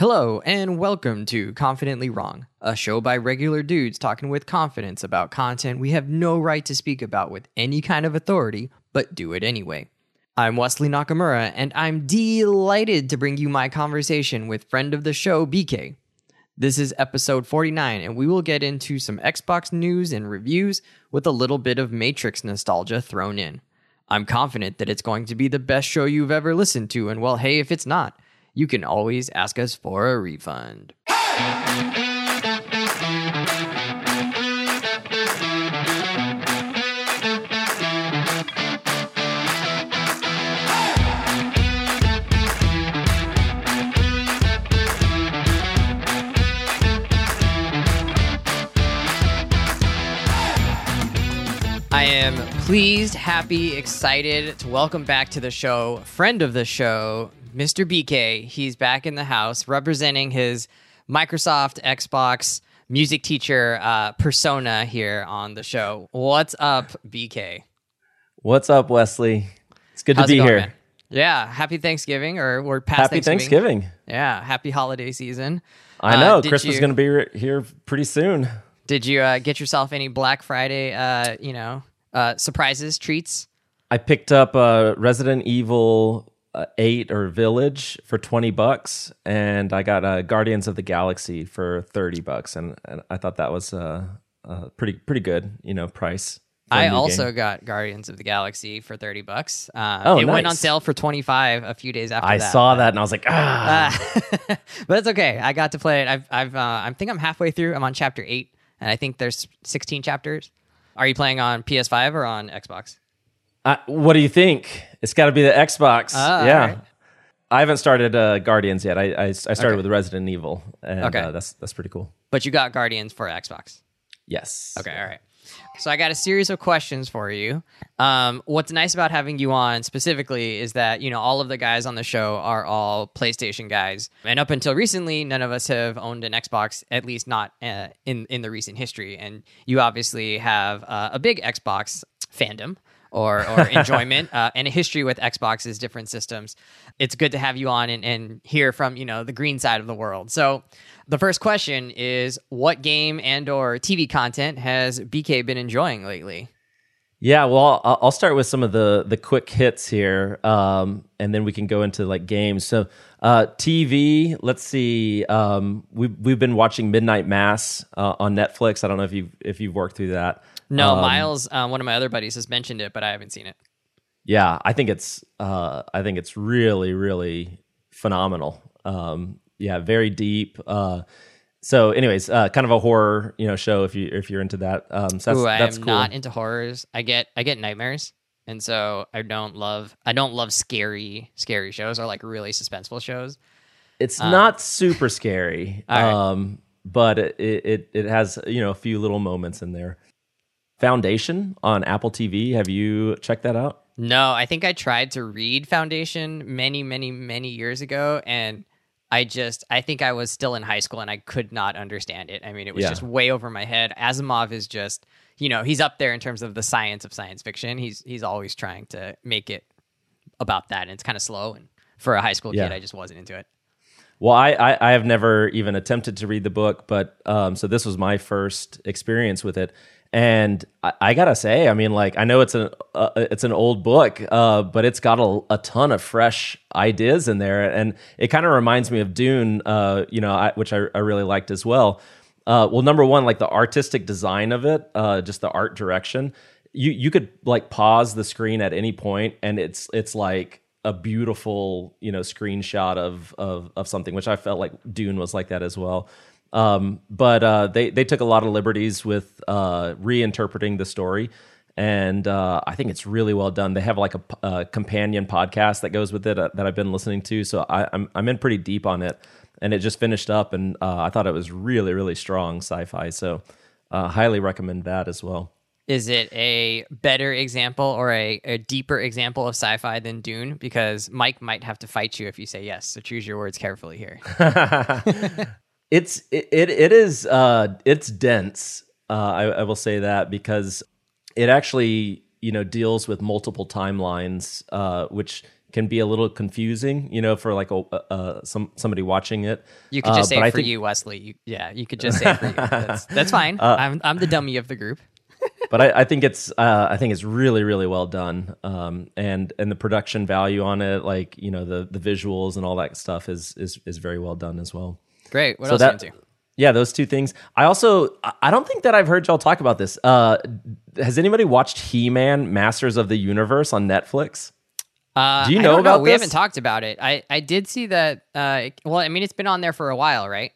Hello, and welcome to Confidently Wrong, a show by regular dudes talking with confidence about content we have no right to speak about with any kind of authority, but do it anyway. I'm Wesley Nakamura, and I'm delighted to bring you my conversation with friend of the show, BK. This is episode 49, and we will get into some Xbox news and reviews with a little bit of Matrix nostalgia thrown in. I'm confident that it's going to be the best show you've ever listened to, and well, hey, if it's not, you can always ask us for a refund. I am pleased, happy, excited to welcome back to the show, friend of the show, Mr. BK. He's back in the house representing his Microsoft Xbox music teacher uh, persona here on the show. What's up, BK? What's up, Wesley? It's good How's to be going, here. man? Yeah, happy Thanksgiving, or we're past Happy Thanksgiving. Yeah, happy holiday season. I Uh, know did Christmas is going to be re- here pretty soon. Did you uh, get yourself any Black Friday, uh, you know, uh, surprises, treats? I picked up uh, Resident Evil uh, 8 or Village for 20 bucks and I got uh, Guardians of the Galaxy for 30 bucks and, and I thought that was uh, uh, pretty pretty good, you know, price. I also game. got Guardians of the Galaxy for thirty bucks. Uh, Oh, it went on sale for twenty five a few days after I that. saw that and I was like, ah. Uh, but it's okay. I got to play it. I've, I've, uh, I think I'm halfway through. I'm on chapter eight, and I think there's 16 chapters. Are you playing on PS5 or on Xbox? Uh, what do you think? It's got to be the Xbox. Ah, yeah. alright. I haven't started uh, Guardians yet. I, I, I started Okay. with Resident Evil, and Okay. uh, that's that's pretty cool. But you got Guardians for Xbox. Yes. Okay, all right. So I got a series of questions for you. Um, what's nice about having you on specifically is that you know all of the guys on the show are all PlayStation guys, and up until recently, none of us have owned an Xbox, at least not uh, in in the recent history. And you obviously have uh, a big Xbox fandom or or enjoyment uh, and a history with Xbox's different systems. It's good to have you on and, and hear from you know the green side of the world. So the first question is what game and or TV content has BK been enjoying lately? Yeah, well, I'll, I'll start with some of the the quick hits here, um, and then we can go into like games. So, uh, TV. Let's see. Um, we've we've been watching Midnight Mass uh, on Netflix. I don't know if you if you've worked through that. No, Um, Miles, uh, one of my other buddies has mentioned it, but I haven't seen it. Yeah, I think it's uh, I think it's really really phenomenal. Um, yeah, very deep. Uh, so, anyways, uh, kind of a horror you know show if you if you're into that. Um, so that's, Ooh, I that's am cool. not into horrors. I get I get nightmares, and so I don't love I don't love scary scary shows or like really suspenseful shows. It's not super scary, right. um, but it, it it has you know a few little moments in there. Foundation on Apple TV. Have you checked that out? No, I think I tried to read Foundation many, many, many years ago, and I just I think I was still in high school and I could not understand it. I mean, it was Yeah. just way over my head. Asimov is just you know he's up there in terms of the science of science fiction. He's he's always trying to make it about that, and it's kind of slow. And for a high school Yeah. kid, I just wasn't into it. Well, I, I I have never even attempted to read the book, but um, so this was my first experience with it, and I, I gotta say, I mean, like I know it's an uh, it's an old book, uh, but it's got a, a ton of fresh ideas in there, and it kind of reminds me of Dune, uh, you know, I, which I, I really liked as well. Uh, well, number one, like the artistic design of it, uh, just the art direction. You you could like pause the screen at any point, and it's it's like a beautiful you know screenshot of of of something, which I felt like Dune was like that as well. Um, but uh, they they took a lot of liberties with uh, reinterpreting the story, and uh, I think it's really well done. They have like a companion podcast that goes with it uh, that I've been listening to, so I, I'm I'm in pretty deep on it, and it just finished up, and uh, I thought it was really really strong sci-fi. So uh, highly recommend that as well. Is it a better example or a, a deeper example of sci-fi than Dune? Because Mike might have to fight you if you say yes. So choose your words carefully here. it's it, it it is uh it's dense uh I, I will say that because it actually you know deals with multiple timelines uh which can be a little confusing, you know, for like a uh, some somebody watching it. You could just Uh, say it for think- you, Wesley. You, yeah, you could just say it for you. That's, that's fine. Uh, I'm I'm the dummy of the group. but I, I think it's uh, I think it's really really well done, um, and and the production value on it, like you know the the visuals and all that stuff is is is very well done as well. Great. What So else that are you into? yeah, those two things. I also I- don't think that I've heard y'all talk about this. Uh, has anybody watched He Man Masters of the Universe on Netflix? Uh, Do you know about We this? haven't talked about it. I, I did see that. Uh, well, I mean, it's been on there for a while, right?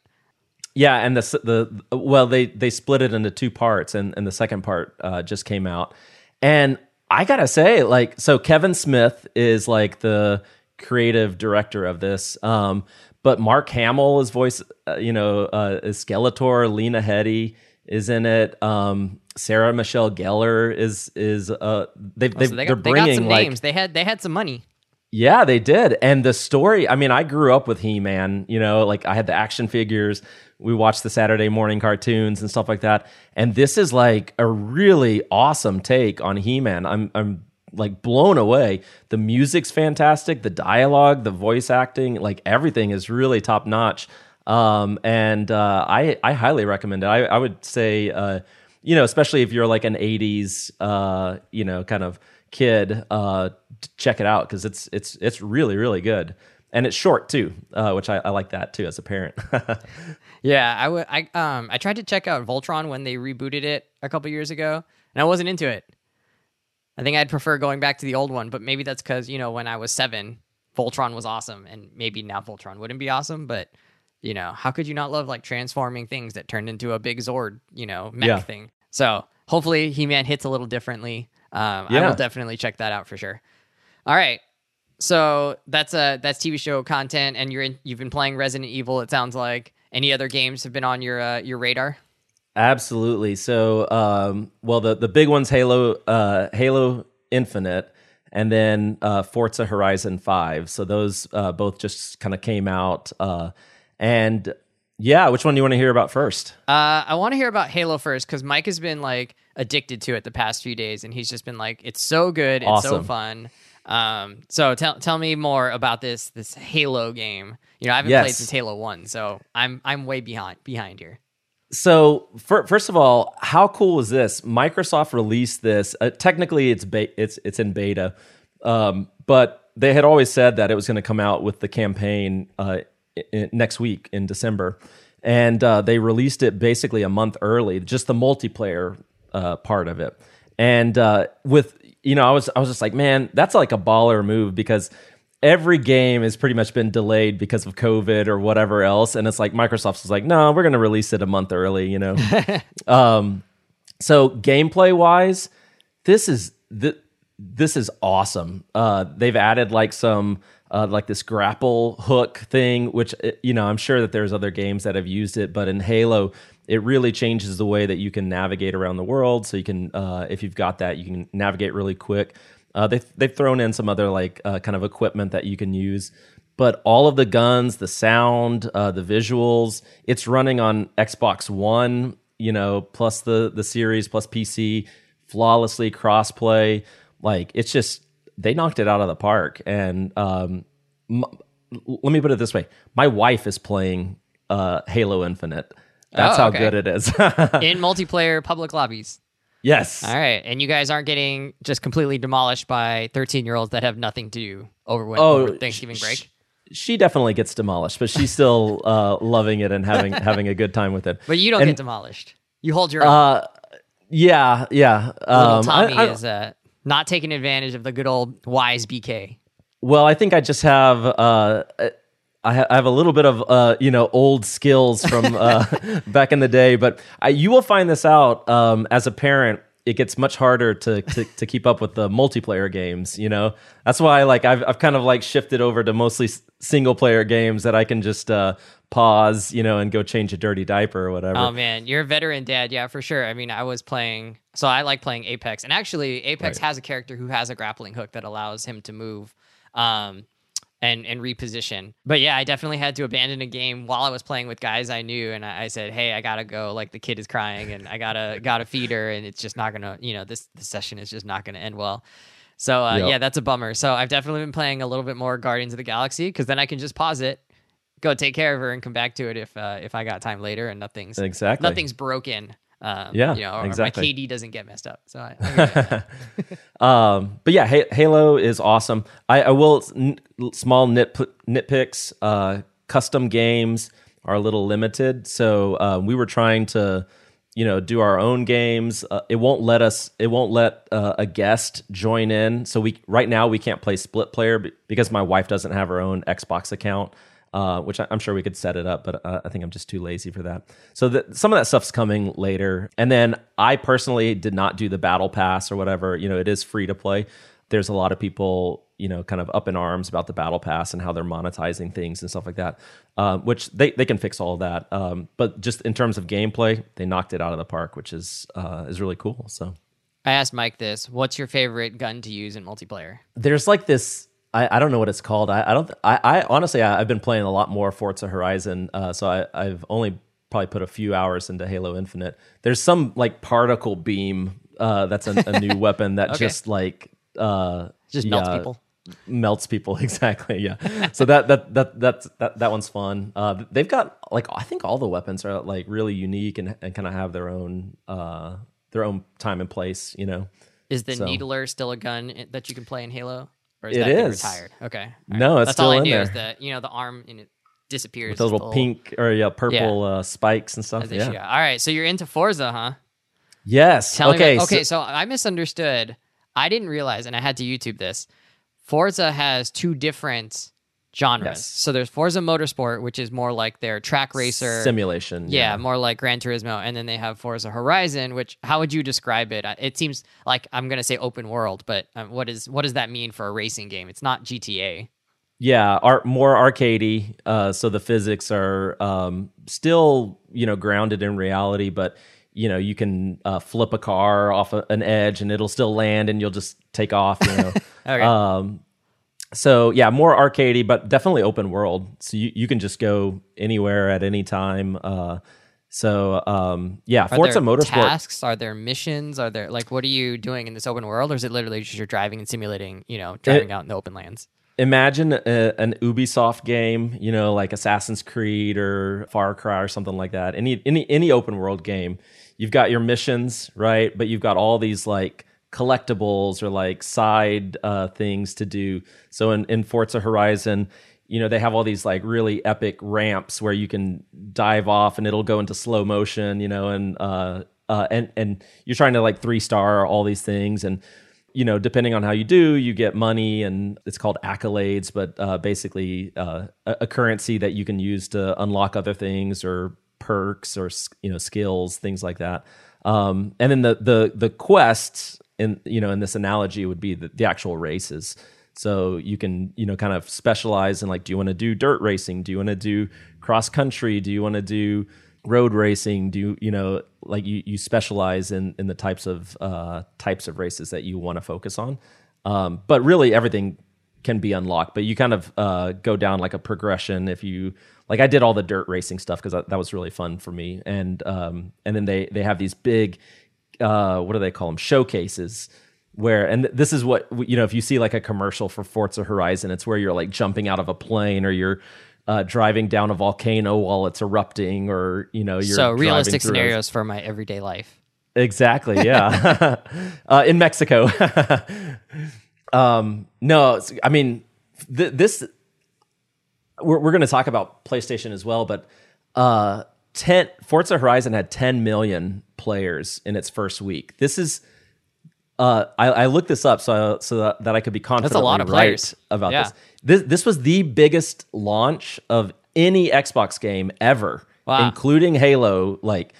Yeah, and the the well, they they split it into two parts, and and the second part uh, just came out, and I gotta say, like, so Kevin Smith is like the creative director of this, um, but Mark Hamill is voice, uh, you know, uh, is Skeletor, Lena Headey is in it, um, Sarah Michelle Gellar is is uh, they've, they've So they they're got, they got bringing some like names. They had they had some money. yeah, they did. And the story, I mean, I grew up with He Man, you know, like I had the action figures. We watched the Saturday morning cartoons and stuff like that. And this is like a really awesome take on He Man. I'm, I'm like blown away. The music's fantastic. The dialogue, the voice acting, like everything is really top notch. Um, and uh, I, I highly recommend it. I, I would say, uh, you know, especially if you're like an 80s, uh, you know, kind of kid, uh, check it out because it's it's it's really really good, and it's short too, uh, which I, I like that too as a parent. Yeah, I would. I um I tried to check out Voltron when they rebooted it a couple years ago, and I wasn't into it. I think I'd prefer going back to the old one, but maybe that's because you know when I was seven, Voltron was awesome, and maybe now Voltron wouldn't be awesome. But you know, how could you not love like transforming things that turned into a big Zord, you know, mech Yeah. thing? So hopefully, He Man hits a little differently. Um, I will definitely check that out for sure. All right. So that's a that's TV show content, and you're in, you've been playing Resident Evil. It sounds like any other games have been on your uh, your radar. Absolutely. So, um, well, the the big ones Halo, uh, Halo Infinite, and then uh, Forza Horizon Five. So those uh, both just kind of came out, uh, and yeah, which one do you want to hear about first? Uh, I want to hear about Halo first because Mike has been like addicted to it the past few days, and he's just been like, "It's so good, it's so fun." Um, so tell tell me more about this this Halo game. You know, I haven't played Yes. since Halo One, so I'm I'm way behind behind here. So, fir- first of all, how cool was this? Microsoft released this. Uh, technically, it's be- it's it's in beta, um, but they had always said that it was going to come out with the campaign uh, i- i- next week in December, and uh, they released it basically a month early, just the multiplayer uh, part of it. And uh, with you know, I was I was just like, man, that's like a baller move because every game has pretty much been delayed because of COVID or whatever else. And it's like Microsoft's was like, no, we're going to release it a month early, you know? um, so gameplay wise, this is th- this is awesome. Uh, they've added like some uh, like this grapple hook thing, which uh, you know I'm sure that there's other games that have used it, but in Halo, it really changes the way that you can navigate around the world. So you can, uh, if you've got that, you can navigate really quick. Uh, they've they've thrown in some other like uh, kind of equipment that you can use, but all of the guns, the sound, uh, the visuals, it's running on Xbox One, you know, plus the the series, plus PC, flawlessly crossplay. Like it's just they knocked it out of the park. And um, m- let me put it this way: my wife is playing uh, Halo Infinite. That's Oh, how good it is. In multiplayer public lobbies. Yes. All right, and you guys aren't getting just completely demolished by 13 year olds that have nothing to do over, when, Oh, over Thanksgiving sh- break. she definitely gets demolished, but she's still uh, loving it and having having a good time with it. But you don't And- get demolished. You hold your own. Uh, yeah, yeah. Little Um, Tommy I- I- is uh, not taking advantage of the good old wise BK. well, I think I just have uh, I, ha- I have a little bit of uh, you know old skills from uh, back in the day, but I, you will find this out um, as a parent. It gets much harder to, to to keep up with the multiplayer games. You know, that's why like I've I've kind of like shifted over to mostly single player games that I can just uh, pause, you know, and go change a dirty diaper or whatever. Oh man, you're a veteran dad, yeah, for sure. I mean, I was playing, so I like playing Apex, and actually, Apex Right. has a character who has a grappling hook that allows him to move, um, and and reposition. But yeah, I definitely had to abandon a game while I was playing with guys I knew, and I, I said, hey, I gotta go. Like the kid is crying, and I gotta gotta feed her, and it's just not gonna, you know, this this session is just not gonna end well. So uh, Yep. yeah, that's a bummer. So I've definitely been playing a little bit more Guardians of the Galaxy because then I can just pause it, go take care of her, and come back to it if uh, if I got time later and nothing's Exactly. nothing's broken. Um, Yeah, you know, or exactly. my KD doesn't get messed up. So I, I. Um, but yeah, Halo is awesome. I, I will n- small nit nitpicks. Uh, custom games are a little limited, so uh, we were trying to, you know, do our own games. Uh, it won't let us. It won't let uh, a guest join in. So we right now we can't play split player because my wife doesn't have her own Xbox account. Uh, which I- I'm sure we could set it up, but uh, I think I'm just too lazy for that. So that some of that stuff's coming later. And then I personally did not do the battle pass or whatever. You know, it is free to play. There's a lot of people, you know, kind of up in arms about the battle pass and how they're monetizing things and stuff like that, uh, which they, they can fix all of that. Um, but just in terms of gameplay, they knocked it out of the park, which is uh, is really cool. So I asked Mike this: What's your favorite gun to use in multiplayer? there's like this I, I don't know what it's called. I, I don't. I, I honestly, I, I've been playing a lot more Forza Horizon, uh, so I, I've only probably put a few hours into Halo Infinite. There's some like particle beam uh, that's a, a new weapon that Okay. just like uh, Just melts yeah, people. melts people exactly yeah so that that that that's that, that one's fun uh they've got like i think all the weapons are like really unique and, and kind of have their own uh their own time and place you know Is the So- Needler still a gun that you can play in Halo, or is It that is. retired? Okay, All No, it's that's all still I in knew. Is there. that you know the arm and it disappears. with the just little pink or yeah purple uh spikes and stuff yeah. All right, so you're into Forza, huh? yes Tell okay. About, okay, so- so, I misunderstood. I didn't realize, and I had to YouTube this. Forza has two different genres. Yes. So there's Forza Motorsport, which is more like their track racer simulation Yeah, more like Gran Turismo, and then they have Forza Horizon. Which, how would you describe it? Uh, It seems like I'm gonna say open world, but um, what is what does that mean for a racing game? It's not GTA. Yeah, art more arcadey. Uh, so the physics are um, still you know grounded in reality, but you know you can uh, flip a car off a, an edge and it'll still land, and you'll just take off. You know. Okay. um, so yeah, more arcadey, but definitely open world. So you, you can just go anywhere at any time. Uh, so um, yeah, Are Forza there Motorsport. tasks? Are there missions? Are there like what are you doing in this open world, or is it literally just you're driving and simulating? You know, driving out in the open lands. imagine a, an Ubisoft game, you know, like Assassin's Creed or Far Cry or something like that. Any any any open world game, you've got your missions, right? But you've got all these like collectibles or like side uh, things to do. So in in Forza Horizon, you know, they have all these like really epic ramps where you can dive off and it'll go into slow motion, you know, and uh, uh, and and you're trying to like three star all these things and you know, depending on how you do, you get money, and it's called accolades, but uh, basically uh, a, a currency that you can use to unlock other things or perks or you know skills, things like that. Um, and then the the the quests in you know in this analogy would be the, the actual races. So you can you know kind of specialize in like, do you want to do dirt racing? Do you want to do cross country? Do you want to do road racing do you you know like you you specialize in in the types of uh types of races that you want to focus on um but really everything can be unlocked but you kind of uh go down like a progression if you like i did all the dirt racing stuff because that, was really fun for me and um and then they they have these big uh what do they call them? Showcases where and this is what you know if you see like a commercial for Forza Horizon it's where you're like jumping out of a plane or you're uh, driving down a volcano while it's erupting or you know you're so realistic through a- scenarios for my everyday life. exactly yeah. Uh, in Mexico. Um no I mean th- this we're, we're going to talk about PlayStation as well but uh 10 Forza Horizon had 10 million players in its first week this is uh, I, I looked this up so so that, I could be confident That's a lot of right players. about Yeah. this. This this was the biggest launch of any Xbox game ever, Wow. including Halo. Like,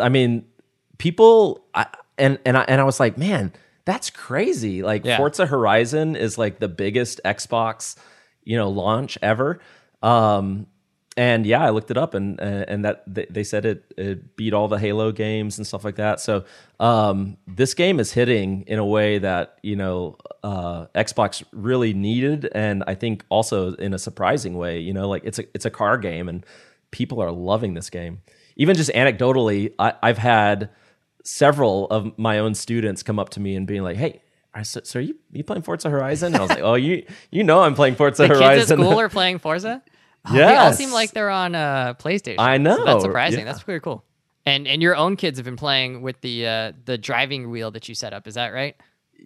I mean, people I, and and I and I was like, man, that's crazy. Like, Yeah. Forza Horizon is like the biggest Xbox, you know, launch ever. Um, and yeah, I looked it up, and and that they, said it it beat all the Halo games and stuff like that. So um, this game is hitting in a way that you know uh, Xbox really needed, and I think also in a surprising way. You know, like it's a it's a car game, and people are loving this game. Even just anecdotally, I, I've had several of my own students come up to me and being like, "Hey, I said, "So are you you playing Forza Horizon?" And I was like, "Oh, you you know I'm playing Forza the Horizon." kids at school are playing Forza. Oh, They all seem like they're on uh, PlayStation. I So know, that's surprising. yeah. That's pretty cool. And and your own kids have been playing with the uh, the driving wheel that you set up. Is that right?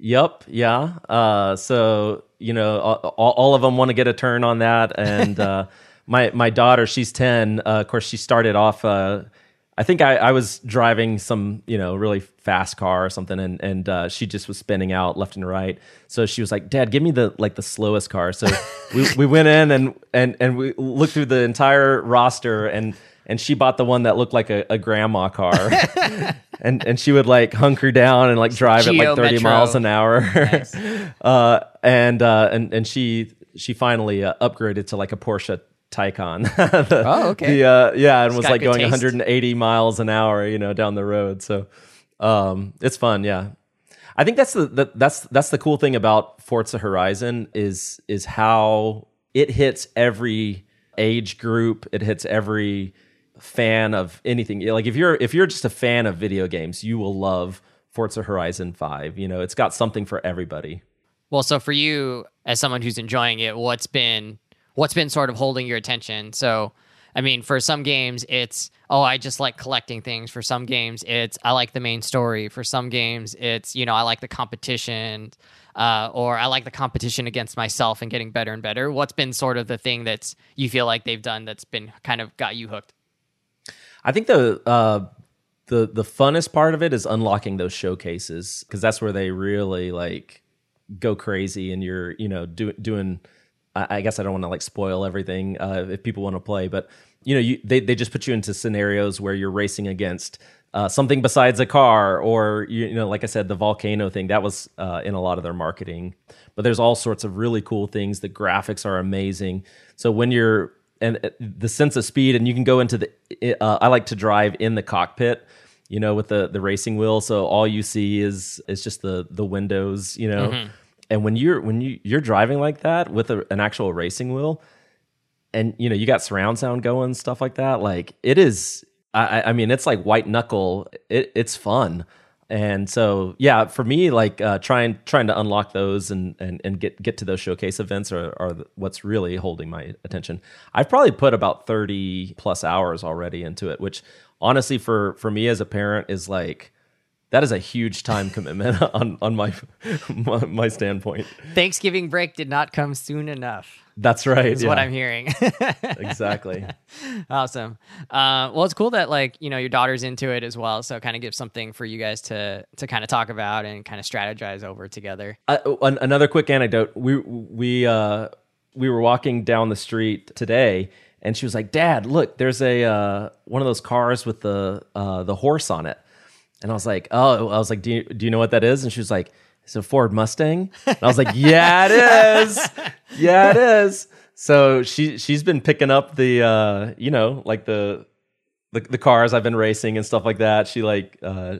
Yep, yeah. Uh, so you know, all, all of them want to get a turn on that, and uh, my my daughter, she's ten. Uh, of course, she started off. Uh, I think I, I was driving some, you know, really fast car or something, and and uh, she just was spinning out left and right. So she was like, "Dad, give me the like the slowest car." So we, we went in and and and we looked through the entire roster, and and she bought the one that looked like a, a grandma car, and and she would like hunker down and like drive at like thirty Metro. miles an hour, uh, and uh, and and she she finally uh, upgraded to like a Porsche Taycan. The- Oh, okay. The, uh, yeah, and was like going taste. 180 miles an hour, you know, down the road. So um, it's fun. Yeah, I think that's the, the that's that's the cool thing about Forza Horizon is is how it hits every age group. It hits every fan of anything. Like if you're if you're just a fan of video games, you will love Forza Horizon 5. You know, it's got something for everybody. Well, so for you as someone who's enjoying it, what's been what's been sort of holding your attention? So, I mean, for some games it's oh, I just like collecting things. For some games it's I like the main story. For some games it's, you know, I like the competition uh, or I like the competition against myself and getting better and better. What's been sort of the thing that's you feel like they've done that's been kind of got you hooked? I think the uh, the the funnest part of it is unlocking those showcases because that's where they really like go crazy and you're you know do, doing. I, guess I don't want to like spoil everything uh, if people want to play, but you know you they they just put you into scenarios where you're racing against. Uh, something besides a car, or you, know, like I said, the volcano thing that was uh, in a lot of their marketing. But there's all sorts of really cool things. The graphics are amazing. So when you're and uh, the sense of speed and you can go into the uh, i like to drive in the cockpit you know with the the racing wheel so all you see is is just the the windows you know and when you're when you you're driving like that with a, an actual racing wheel and you know you got surround sound going stuff like that like it is i I- mean it's like white knuckle. It, it's fun. And so yeah for me like uh, trying trying to unlock those and and, and get get to those showcase events are, are what's really holding my attention. I've probably put about 30 plus hours already into it which honestly for for me as a parent is like that is a huge time commitment on on my my, my standpoint Thanksgiving break did not come soon enough. that's right Is what I'm hearing. exactly Awesome. Uh, well, it's cool that like you know your daughter's into it as well, so kind of gives something for you guys to to kind of talk about and kind of strategize over together. Uh, an- another quick anecdote. We we uh, we were walking down the street today, and she was like, "Dad, look, there's a uh, one of those cars with the uh, the horse on it." And I was like, "Oh," I was like, "Do you do you know what that is?" And she was like, "It's a Ford Mustang." And I was like, "Yeah, it is. Yeah, it is." So she she's been picking up the uh, you know like the the, the cars I've been racing and stuff like that. She like uh,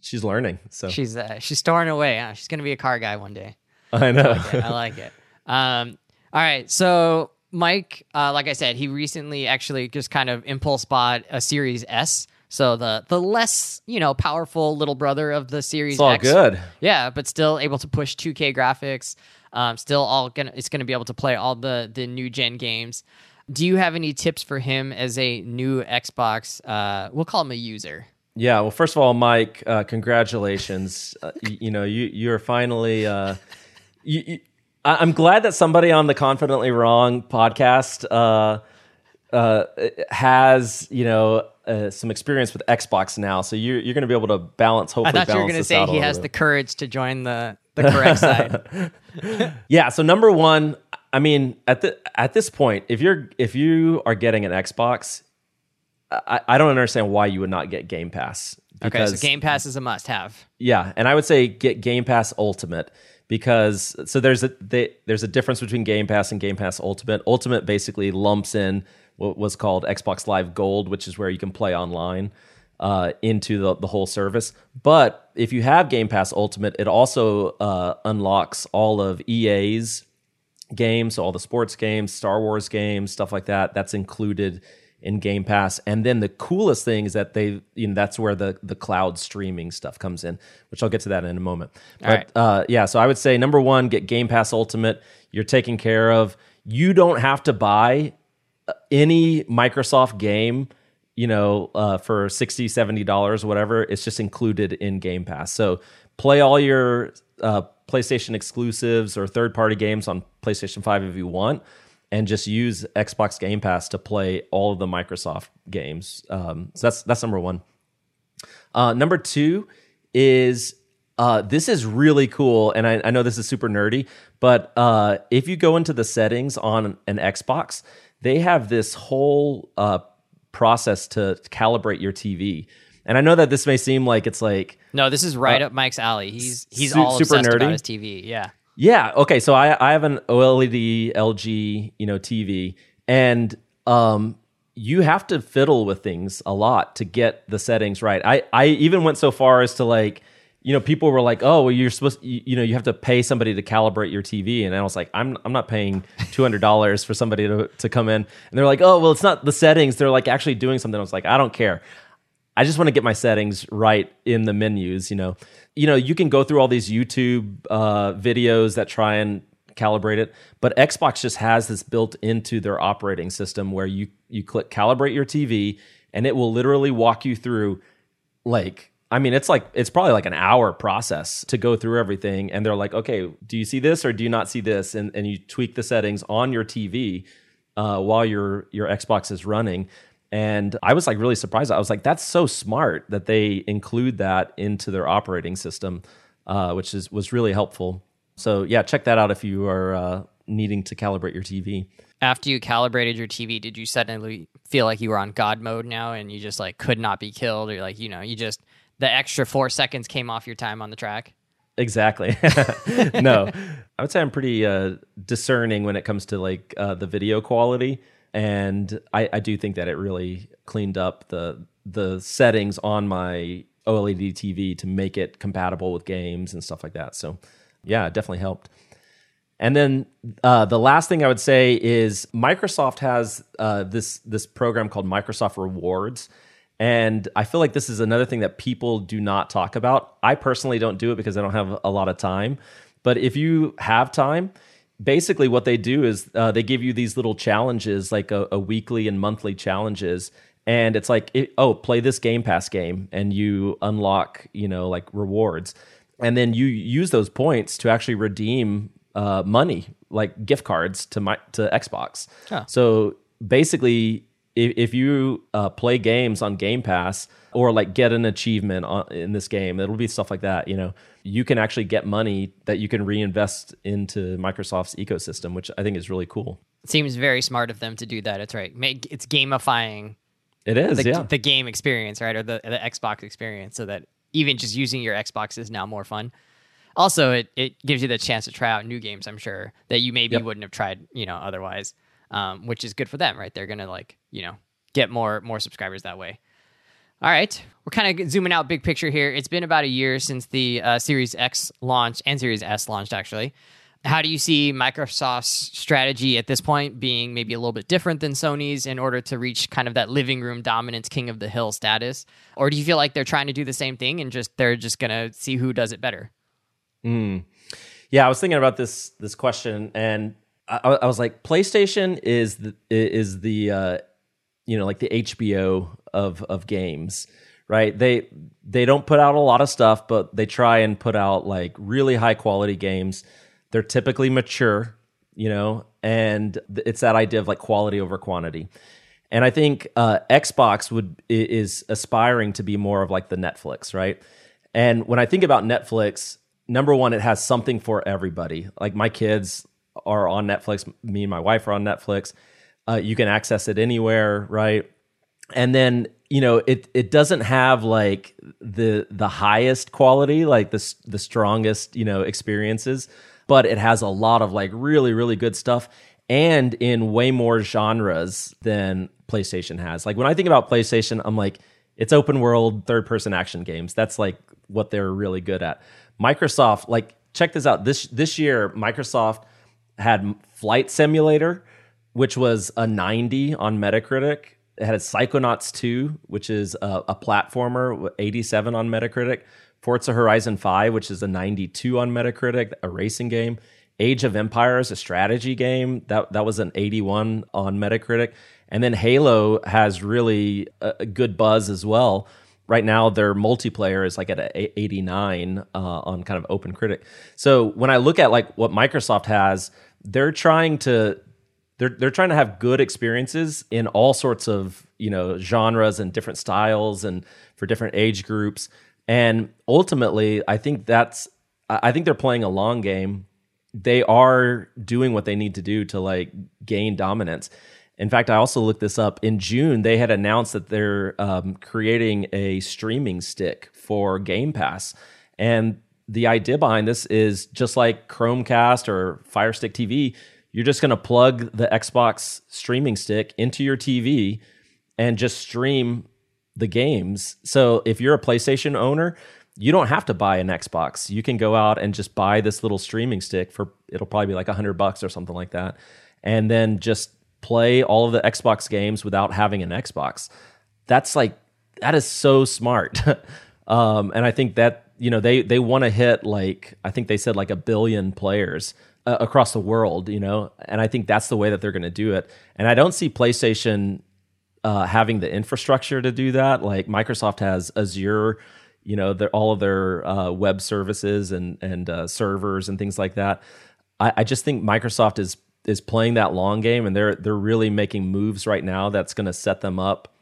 she's learning. So She's uh, she's storing away. Huh? She's gonna be a car guy one day. I know. I like it. Um, all right, so Mike, uh, like I said, he recently actually just kind of impulse bought a Series S. So the the less you know powerful little brother of the Series It's all X. good. Yeah, but still able to push 2K graphics. Um, still all gonna it's gonna be able to play all the the new gen games. Do you have any tips for him as a new Xbox? Uh, we'll call him a user. Yeah, well, first of all, Mike, uh, congratulations. uh, you, you know, you you're finally. Uh, you, you, I- I'm glad that somebody on the Confidently Wrong podcast uh, uh, has you know uh, some experience with Xbox now, so you're you're going to be able to balance. Hopefully, I thought you were going to say he has bit. the courage to join the the correct side. Yeah. So number one, I mean, at the at this point, if you're if you are getting an Xbox, I, I don't understand why you would not get Game Pass. Okay, so Game Pass is a must have. Yeah, and I would say get Game Pass Ultimate because so there's a they, there's a difference between Game Pass and Game Pass Ultimate. Ultimate basically lumps in what was called Xbox Live Gold, which is where you can play online uh, into the, the whole service. But if you have Game Pass Ultimate, it also uh, unlocks all of EA's games, so all the sports games, Star Wars games, stuff like that. That's included in Game Pass. And then the coolest thing is that they, you know, that's where the the cloud streaming stuff comes in, which I'll get to that in a moment. But right. uh, yeah, so I would say number one, get Game Pass Ultimate. You're taken care of. You don't have to buy any Microsoft game you know, uh, for 60 $70, whatever. It's just included in Game Pass. So play all your uh, PlayStation exclusives or third party games on PlayStation 5 if you want, and just use Xbox Game Pass to play all of the Microsoft games. Um, so that's, that's number one. Uh, number two is uh, this is really cool, and I, I, know this is super nerdy, but uh, if you go into the settings on an Xbox, they have this whole uh, process to calibrate your TV. And I know that this may seem like it's like no, this is right uh, up Mike's alley. He's he's su- all super nerdy about his TV. Yeah, yeah. Okay, so I I have an OLED LG you know TV, and um you have to fiddle with things a lot to get the settings right. I I even went so far as to like you know, people were like, "Oh, well, you're supposed, you, you, know, you have to pay somebody to calibrate your TV," and I was like, "I'm, I'm not paying two hundred dollars for somebody to to come in." And they're like, "Oh, well, it's not the settings; they're like actually doing something." I was like, "I don't care. I just want to get my settings right in the menus." You know, you know, you can go through all these YouTube uh, videos that try and calibrate it, but Xbox just has this built into their operating system where you you click calibrate your TV, and it will literally walk you through like I mean, it's like it's probably like an hour process to go through everything. And they're like, okay, do you see this or do you not see this? And and you tweak the settings on your TV uh, while your your Xbox is running. And I was like really surprised. I was like, that's so smart that they include that into their operating system, uh, which is was really helpful. So yeah, check that out if you are uh, needing to calibrate your TV. After you calibrated your TV, did you suddenly feel like you were on God mode now and you just like could not be killed, or like you know you just the extra four seconds came off your time on the track? Exactly. no, I would say I'm pretty uh, discerning when it comes to like uh, the video quality, and I, I do think that it really cleaned up the the settings on my OLED TV to make it compatible with games and stuff like that. So, yeah, it definitely helped. And then uh, the last thing I would say is Microsoft has uh, this this program called Microsoft Rewards, and I feel like this is another thing that people do not talk about. I personally don't do it because I don't have a lot of time. But if you have time, basically what they do is uh, they give you these little challenges, like a, a weekly and monthly challenges. And it's like, it, oh, play this Game Pass game, and you unlock, you know, like rewards. And then you use those points to actually redeem uh, money, like gift cards to my to Xbox. Huh. So basically, if, if you uh, play games on Game Pass or like get an achievement on, in this game, it'll be stuff like that. You know, you can actually get money that you can reinvest into Microsoft's ecosystem, which I think is really cool. It seems very smart of them to do that. It's right. Make it's gamifying. It is, the, yeah. The game experience, right, or the the Xbox experience, so that even just using your Xbox is now more fun. Also, it, it gives you the chance to try out new games. I'm sure that you maybe yep. wouldn't have tried, you know, otherwise um, which is good for them, right? They're gonna like you know get more more subscribers that way. All right, we're kind of zooming out big picture here. It's been about a year since the uh, Series X launched and Series S launched, actually. How do you see Microsoft's strategy at this point being maybe a little bit different than Sony's in order to reach kind of that living room dominance, king of the hill status? Or do you feel like they're trying to do the same thing and just they're just going to see who does it better? Mm. Yeah, I was thinking about this this question, and I, I, was like, PlayStation is the is the uh, you know like the HBO of of games, right? They they don't put out a lot of stuff, but they try and put out like really high quality games. They're typically mature, you know, and it's that idea of like quality over quantity. And I think uh, Xbox would is aspiring to be more of like the Netflix, right? And when I think about Netflix, number one, it has something for everybody. Like my kids are on Netflix. Me and my wife are on Netflix. Uh, you can access it anywhere, right? And then you know it it doesn't have like the the highest quality, like the the strongest you know experiences, but it has a lot of like really really good stuff and in way more genres than PlayStation has. Like when I think about PlayStation, I'm like it's open world third person action games. That's like what they're really good at. Microsoft, like check this out. This this year, Microsoft had Flight Simulator, which was a 90 on Metacritic. it had Psychonauts 2, which is a, a platformer, 87 on Metacritic. Forza Horizon 5, which is a 92 on Metacritic, a racing game. Age of Empires, a strategy game, that that was an 81 on Metacritic. And then Halo has really a, a good buzz as well. Right now, their multiplayer is like at a 89 uh, on kind of Open Critic. So when I look at like what Microsoft has, they're trying to they're they're trying to have good experiences in all sorts of you know genres and different styles and for different age groups. And ultimately, I think that's I think they're playing a long game. They are doing what they need to do to like gain dominance. In fact, I also looked this up. In June, they had announced that they're um, creating a streaming stick for Game Pass. And the idea behind this is just like Chromecast or Fire Stick TV, you're just going to plug the Xbox streaming stick into your TV and just stream the games. So if you're a PlayStation owner, you don't have to buy an Xbox. You can go out and just buy this little streaming stick for it'll probably be like a hundred bucks or something like that. And then just play all of the Xbox games without having an Xbox. That's like that is so smart. um, and I think that you know they they want to hit like I think they said like a billion players uh, across the world. You know, and I think that's the way that they're going to do it. And I don't see PlayStation uh, having the infrastructure to do that. Like Microsoft has Azure. You know, all of their uh, web services and and uh, servers and things like that. I, I just think Microsoft is is playing that long game, and they're they're really making moves right now that's going to set them up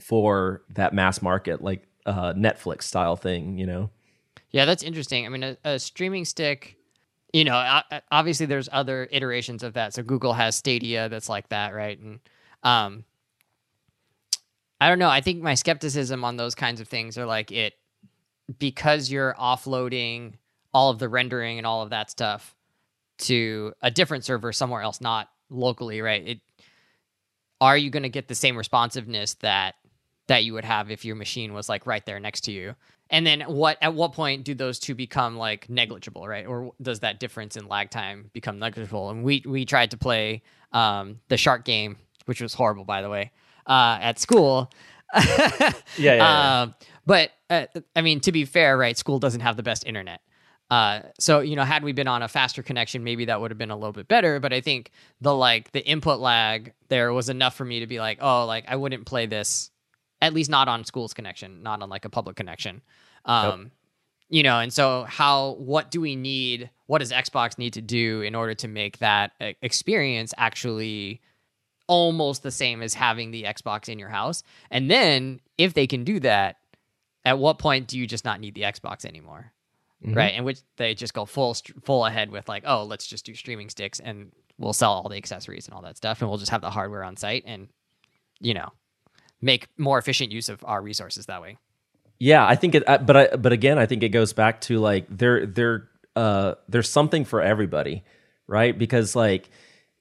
for that mass market, like uh, Netflix style thing. You know. Yeah, that's interesting. I mean, a, a streaming stick. You know, obviously there's other iterations of that. So Google has Stadia that's like that, right? And um, I don't know. I think my skepticism on those kinds of things are like it because you're offloading all of the rendering and all of that stuff to a different server somewhere else, not locally, right? It are you going to get the same responsiveness that that you would have if your machine was like right there next to you? And then what at what point do those two become like negligible, right? Or does that difference in lag time become negligible? And we we tried to play um, the shark game, which was horrible, by the way, uh, at school. yeah, yeah, yeah. Um, but uh, I mean, to be fair, right? School doesn't have the best internet. Uh, so you know, had we been on a faster connection, maybe that would have been a little bit better. But I think the like the input lag there was enough for me to be like, oh, like I wouldn't play this, at least not on school's connection, not on like a public connection. Um, yep. You know, and so how? What do we need? What does Xbox need to do in order to make that experience actually almost the same as having the Xbox in your house? And then if they can do that, at what point do you just not need the Xbox anymore? mm-hmm. right? And which they just go full full ahead with like, oh, let's just do streaming sticks and we'll sell all the accessories and all that stuff, and we'll just have the hardware on site and you know make more efficient use of our resources that way. Yeah, I think it, but I, but again, I think it goes back to like there there uh there's something for everybody, right? Because like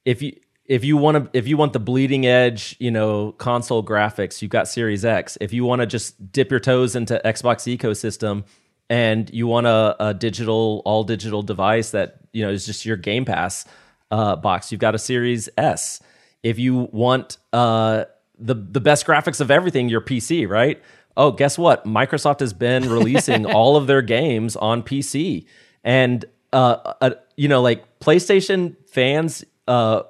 if you if you want to if you want the bleeding edge you know console graphics you've got series x if you want to just dip your toes into xbox ecosystem and you want a, a digital, all digital device that you know is just your Game Pass uh, box, you've got a Series S. If you want uh, the the best graphics of everything, your PC, right? Oh, guess what? Microsoft has been releasing all of their games on PC, and uh, uh, you know, like PlayStation fans uh,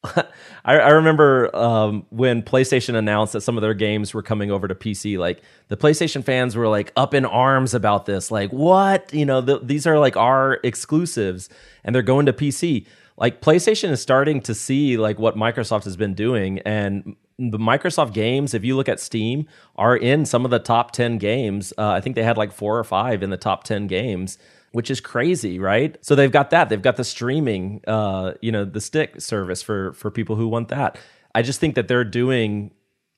I, I, remember um, when PlayStation announced that some of their games were coming over to PC. Like the PlayStation fans were like up in arms about this. Like, what? You know, the, these are like our exclusives, and they're going to PC. Like PlayStation is starting to see like what Microsoft has been doing, and the Microsoft games, if you look at Steam, are in some of the top ten games. Uh, I think they had like four or five in the top ten games which is crazy, right? So they've got that. They've got the streaming, uh, you know, the stick service for for people who want that. I just think that they're doing,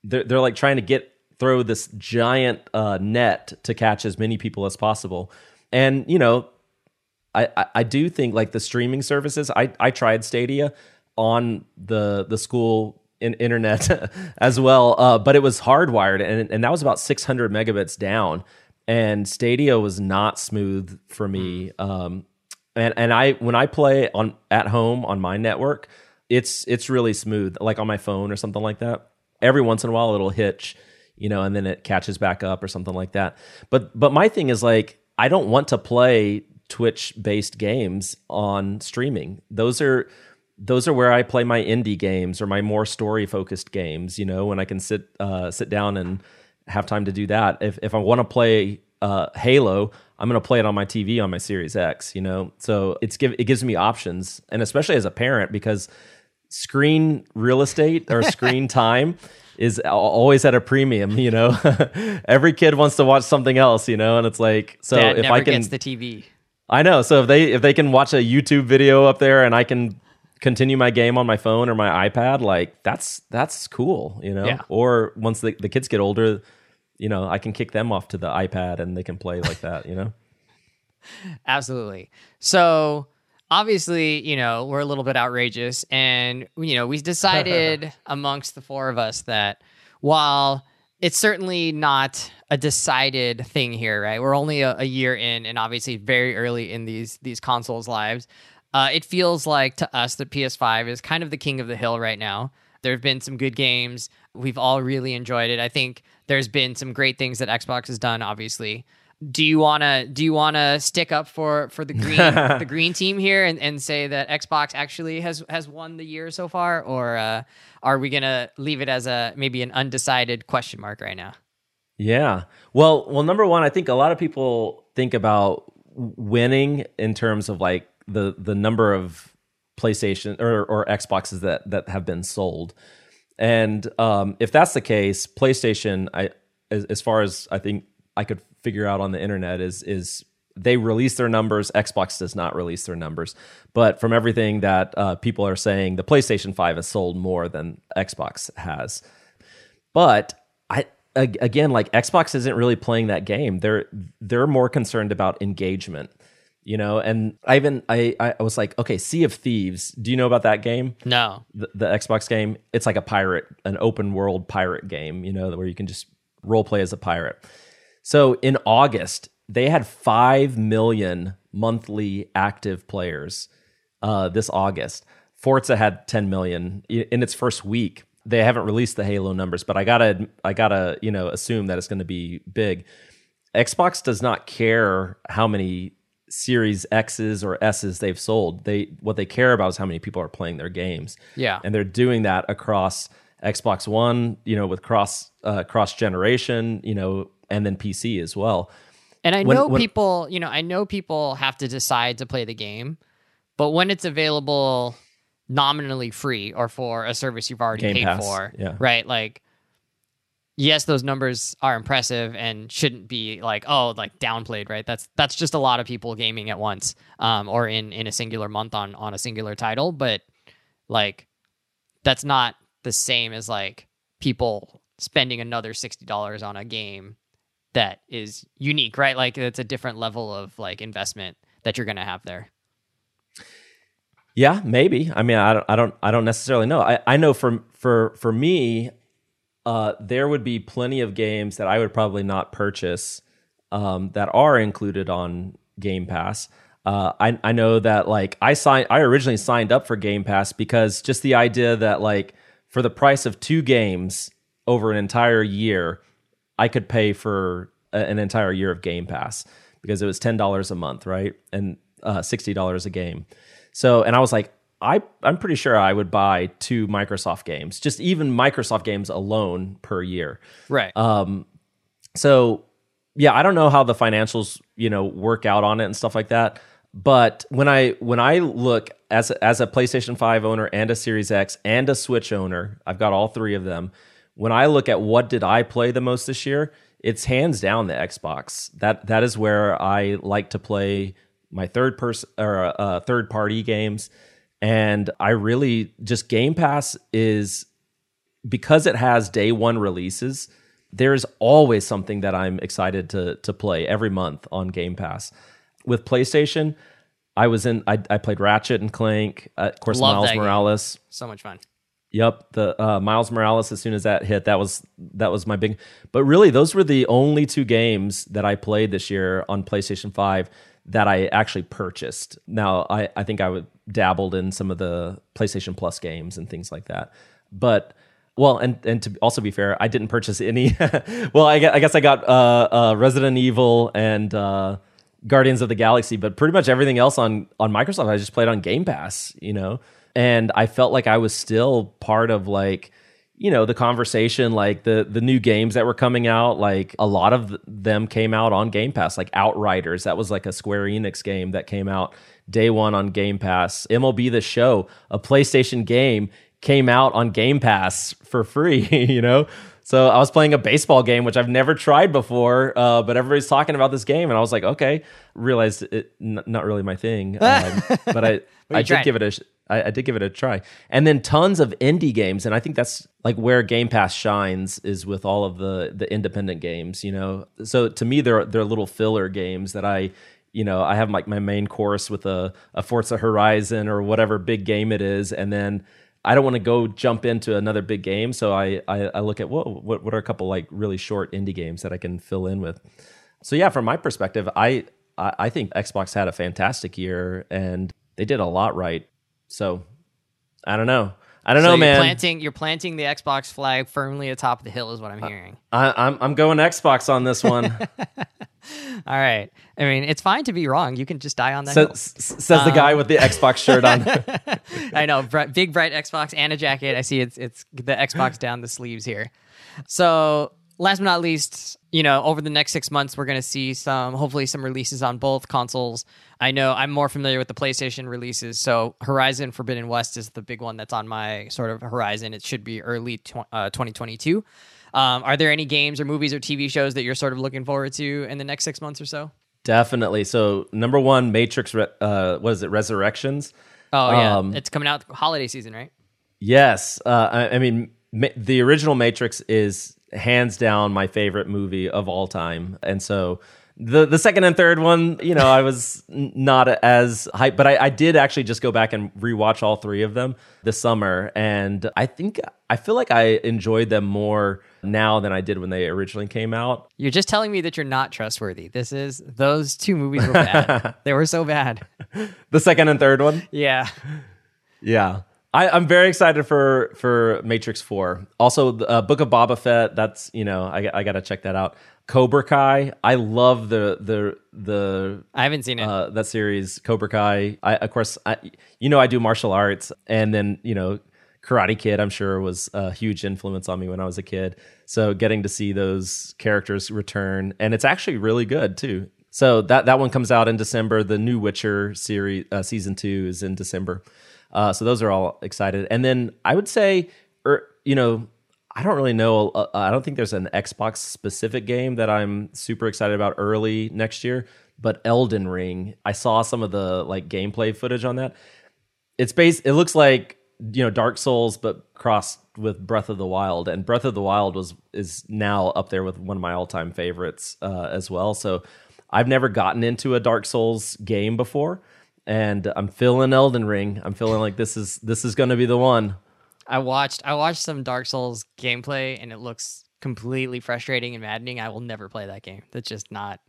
they're they're like trying to get throw this giant uh, net to catch as many people as possible, and you know, I, I I do think like the streaming services. I I tried Stadia on the the school in internet as well, uh, but it was hardwired, and and that was about 600 megabits down and Stadia was not smooth for me. Hmm. Um, and and I when I play on at home on my network, it's it's really smooth, like on my phone or something like that. every once in a while it'll hitch, you know, and then it catches back up or something like that. But but my thing is like I don't want to play Twitch based games on streaming. Those are those are where I play my indie games or my more story focused games. You know, when I can sit uh, sit down and have time to do that. If if I want to play uh, Halo, I'm going to play it on my TV on my Series X. You know, so it's give it gives me options, and especially as a parent because screen real estate or screen time is always at a premium. You know, every kid wants to watch something else. You know, and it's like so Dad if never I can gets the TV. I know. So if they if they can watch a YouTube video up there and I can continue my game on my phone or my iPad, like that's that's cool, you know. Yeah. Or once the, the kids get older, you know, I can kick them off to the iPad and they can play like that, you know. Absolutely. So obviously, you know, we're a little bit outrageous, and you know, we decided amongst the four of us that while it's certainly not a decided thing here, right? We're only a, a year in, and obviously very early in these these consoles' lives. Uh, it feels like to us that PS5 is kind of the king of the hill right now. There have been some good games. We've all really enjoyed it. I think there's been some great things that Xbox has done. Obviously, do you wanna do you wanna stick up for for the green the green team here and, and say that Xbox actually has has won the year so far, or uh, are we gonna leave it as a maybe an undecided question mark right now? Yeah. Well, well, number one, I think a lot of people think about winning in terms of like the the number of PlayStation or, or Xboxes that that have been sold. And um, if that's the case, PlayStation, I as, as far as I think I could figure out on the internet is is they release their numbers. Xbox does not release their numbers, but from everything that uh, people are saying, the PlayStation Five has sold more than Xbox has. But I again, like Xbox isn't really playing that game. They're they're more concerned about engagement you know? And i even i i was like okay sea of thieves do you know about that game? No. the, the xbox game it's like a pirate an open world pirate game you know where you can just role play as a pirate. So in august they had 5 million monthly active players uh, this august. Forza had 10 million in its first week they haven't released the halo numbers but i gotta i gotta you know assume that it's going to be big xbox does not care how many Series X's or S's they've sold. They what they care about is how many people are playing their games. Yeah. and they're doing that across Xbox One, you know, with cross uh, cross generation, you know, and then PC as well. And I When- know when- people, you know, I know people have to decide to play the game, but when it's available nominally free or for a service you've already Game paid Pass, for, yeah. right? Like, yes, those numbers are impressive and shouldn't be like, oh, like downplayed, right? That's that's just a lot of people gaming at once, um, or in in a singular month on on a singular title, but like, that's not the same as like people spending another sixty dollars on a game that is unique, right? Like it's a different level of like investment that you're gonna have there. Yeah, maybe. I mean, I don't, I don't, I don't necessarily know. I, I know for for for me, uh, there would be plenty of games that I would probably not purchase um, that are included on Game Pass. Uh, I I know that like I signed, I originally signed up for Game Pass because just the idea that like for the price of two games over an entire year, I could pay for a, an entire year of Game Pass because it was ten dollars a month, right, and uh, sixty dollars a game. So, and I was like, I I'm pretty sure I would buy two Microsoft games, just even Microsoft games alone per year. Right. Um, so, yeah, I don't know how the financials you know work out on it and stuff like that. But when I when I look as a, as a PlayStation Five owner and a Series X and a Switch owner, I've got all three of them. When I look at what did I play the most this year, it's hands down the Xbox. That that is where I like to play my third person or uh, third party games, and I really just Game Pass is because it has day one releases, there's always something that I'm excited to to play every month on Game Pass. With PlayStation, I was in I, I played Ratchet and Clank, uh, of course Love Miles that game. Morales. so much fun. Yep, the uh, Miles Morales. As soon as that hit, that was that was my big. But really, those were the only two games that I played this year on PlayStation Five that I actually purchased. Now, I I think I would dabbled in some of the PlayStation Plus games and things like that. But Well, and and to also be fair, I didn't purchase any. well, I guess, I guess I got uh, uh, Resident Evil and uh, Guardians of the Galaxy, but pretty much everything else on on Microsoft, I just played on Game Pass. You know, and I felt like I was still part of like you know the conversation like the the new games that were coming out like a lot of them came out on game pass like outriders. That was like a square enix game that came out day one on game pass. Mlb the show a playstation game came out on game pass for free you know? So i was playing a baseball game which i've never tried before uh, but everybody's talking about this game and i was like okay. Realized it n- not really my thing um, but i i did give it a I, I, did give it a try. And then tons of indie games, and I think that's like where Game Pass shines is with all of the the independent games. You know, so to me, they're they're little filler games that I. You know, I have like my main course with a, a Forza Horizon or whatever big game it is, and then I don't want to go jump into another big game. So I, I, I look at what what are a couple like really short indie games that I can fill in with. So yeah, from my perspective, I I think Xbox had a fantastic year and they did a lot right. So I don't know. I don't so know, you're man. Planting, you're planting the Xbox flag firmly atop the hill, is what I'm hearing. I, am I'm, I'm going Xbox on this one. All right. I mean, it's fine to be wrong. You can just die on that. So, s- says um, the guy with the Xbox shirt on. I know, big bright Xbox and a jacket. I see it's it's the Xbox down the sleeves here. So last but not least, you know, over the next six months, we're going to see some, hopefully, some releases on both consoles. I know I'm more familiar with the PlayStation releases, so Horizon Forbidden West is the big one that's on my sort of horizon. It should be early tw- uh, 2022. Um, are there any games or movies or TV shows that you're sort of looking forward to in the next six months or so? Definitely. So, number one, Matrix, uh, what is it, Resurrections? Oh, yeah. Um, it's coming out holiday season, right? Yes. Uh, I, I mean, ma- the original Matrix is hands down my favorite movie of all time. And so the the second and third one, you know, I was not as hyped, but I, I did actually just go back and rewatch all three of them this summer, and I think I feel like I enjoyed them more now than I did when they originally came out. You're just telling me that you're not trustworthy. This is those two movies were bad. they were so bad. The second and third one. Yeah. Yeah. I, am very excited for for Matrix Four. Also, the uh, Book of Boba Fett. That's you know I, I got to check that out. Cobra Kai. I love the the the. I haven't seen it. Uh, that series, Cobra Kai. I of course, I, you know, I do martial arts, and then you know, Karate Kid. I'm sure was a huge influence on me when I was a kid. So getting to see those characters return, and it's actually really good too. So that that one comes out in December. The new Witcher series uh, season two is in December. Uh, so those are all excited. And then I would say, er, you know, I don't really know. Uh, I don't think there's an Xbox specific game that I'm super excited about early next year. But Elden Ring, I saw some of the like gameplay footage on that. It's based. It looks like you know Dark Souls, but crossed with Breath of the Wild. And Breath of the Wild was is now up there with one of my all time favorites uh, as well. So I've never gotten into a Dark Souls game before and I'm feeling Elden Ring. I'm feeling like this is this is going to be the one. I watched I watched some Dark Souls gameplay and it looks completely frustrating and maddening. I will never play that game. That's just not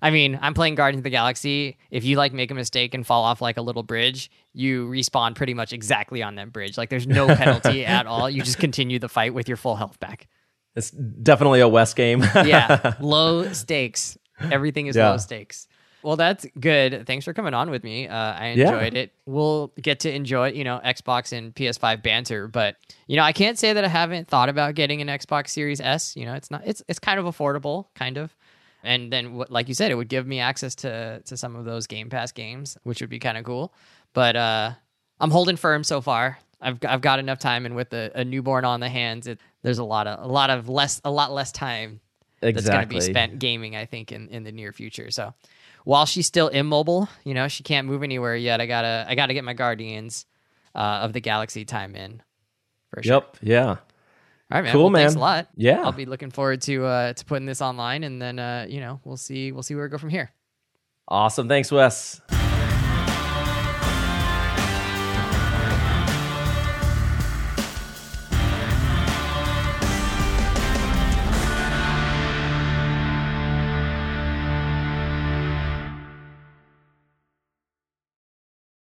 I mean, I'm playing Guardians of the Galaxy. If you like make a mistake and fall off like a little bridge, you respawn pretty much exactly on that bridge. Like there's no penalty at all. You just continue the fight with your full health back. It's definitely a West game. yeah, low stakes. Everything is yeah. low stakes. Well, that's good. Thanks for coming on with me. Uh, I enjoyed yeah. it. We'll get to enjoy, you know, Xbox and PS5 banter, but you know, I can't say that I haven't thought about getting an Xbox Series S. You know, it's not. It's it's kind of affordable, kind of. And then, like you said, it would give me access to to some of those Game Pass games, which would be kind of cool. But uh, I'm holding firm so far. I've I've got enough time, and with a, a newborn on the hands, it, there's a lot of a lot of less a lot less time exactly. that's going to be spent gaming. I think in in the near future. So while she's still immobile, you know, she can't move anywhere yet. I gotta I gotta get my Guardians uh, of the Galaxy time in. For sure. Yep. Yeah. All right, man. Cool, well, man. Thanks a lot. Yeah. I'll be looking forward to uh, to putting this online, and then uh, you know we'll see we'll see where we go from here. Awesome. Thanks, Wes.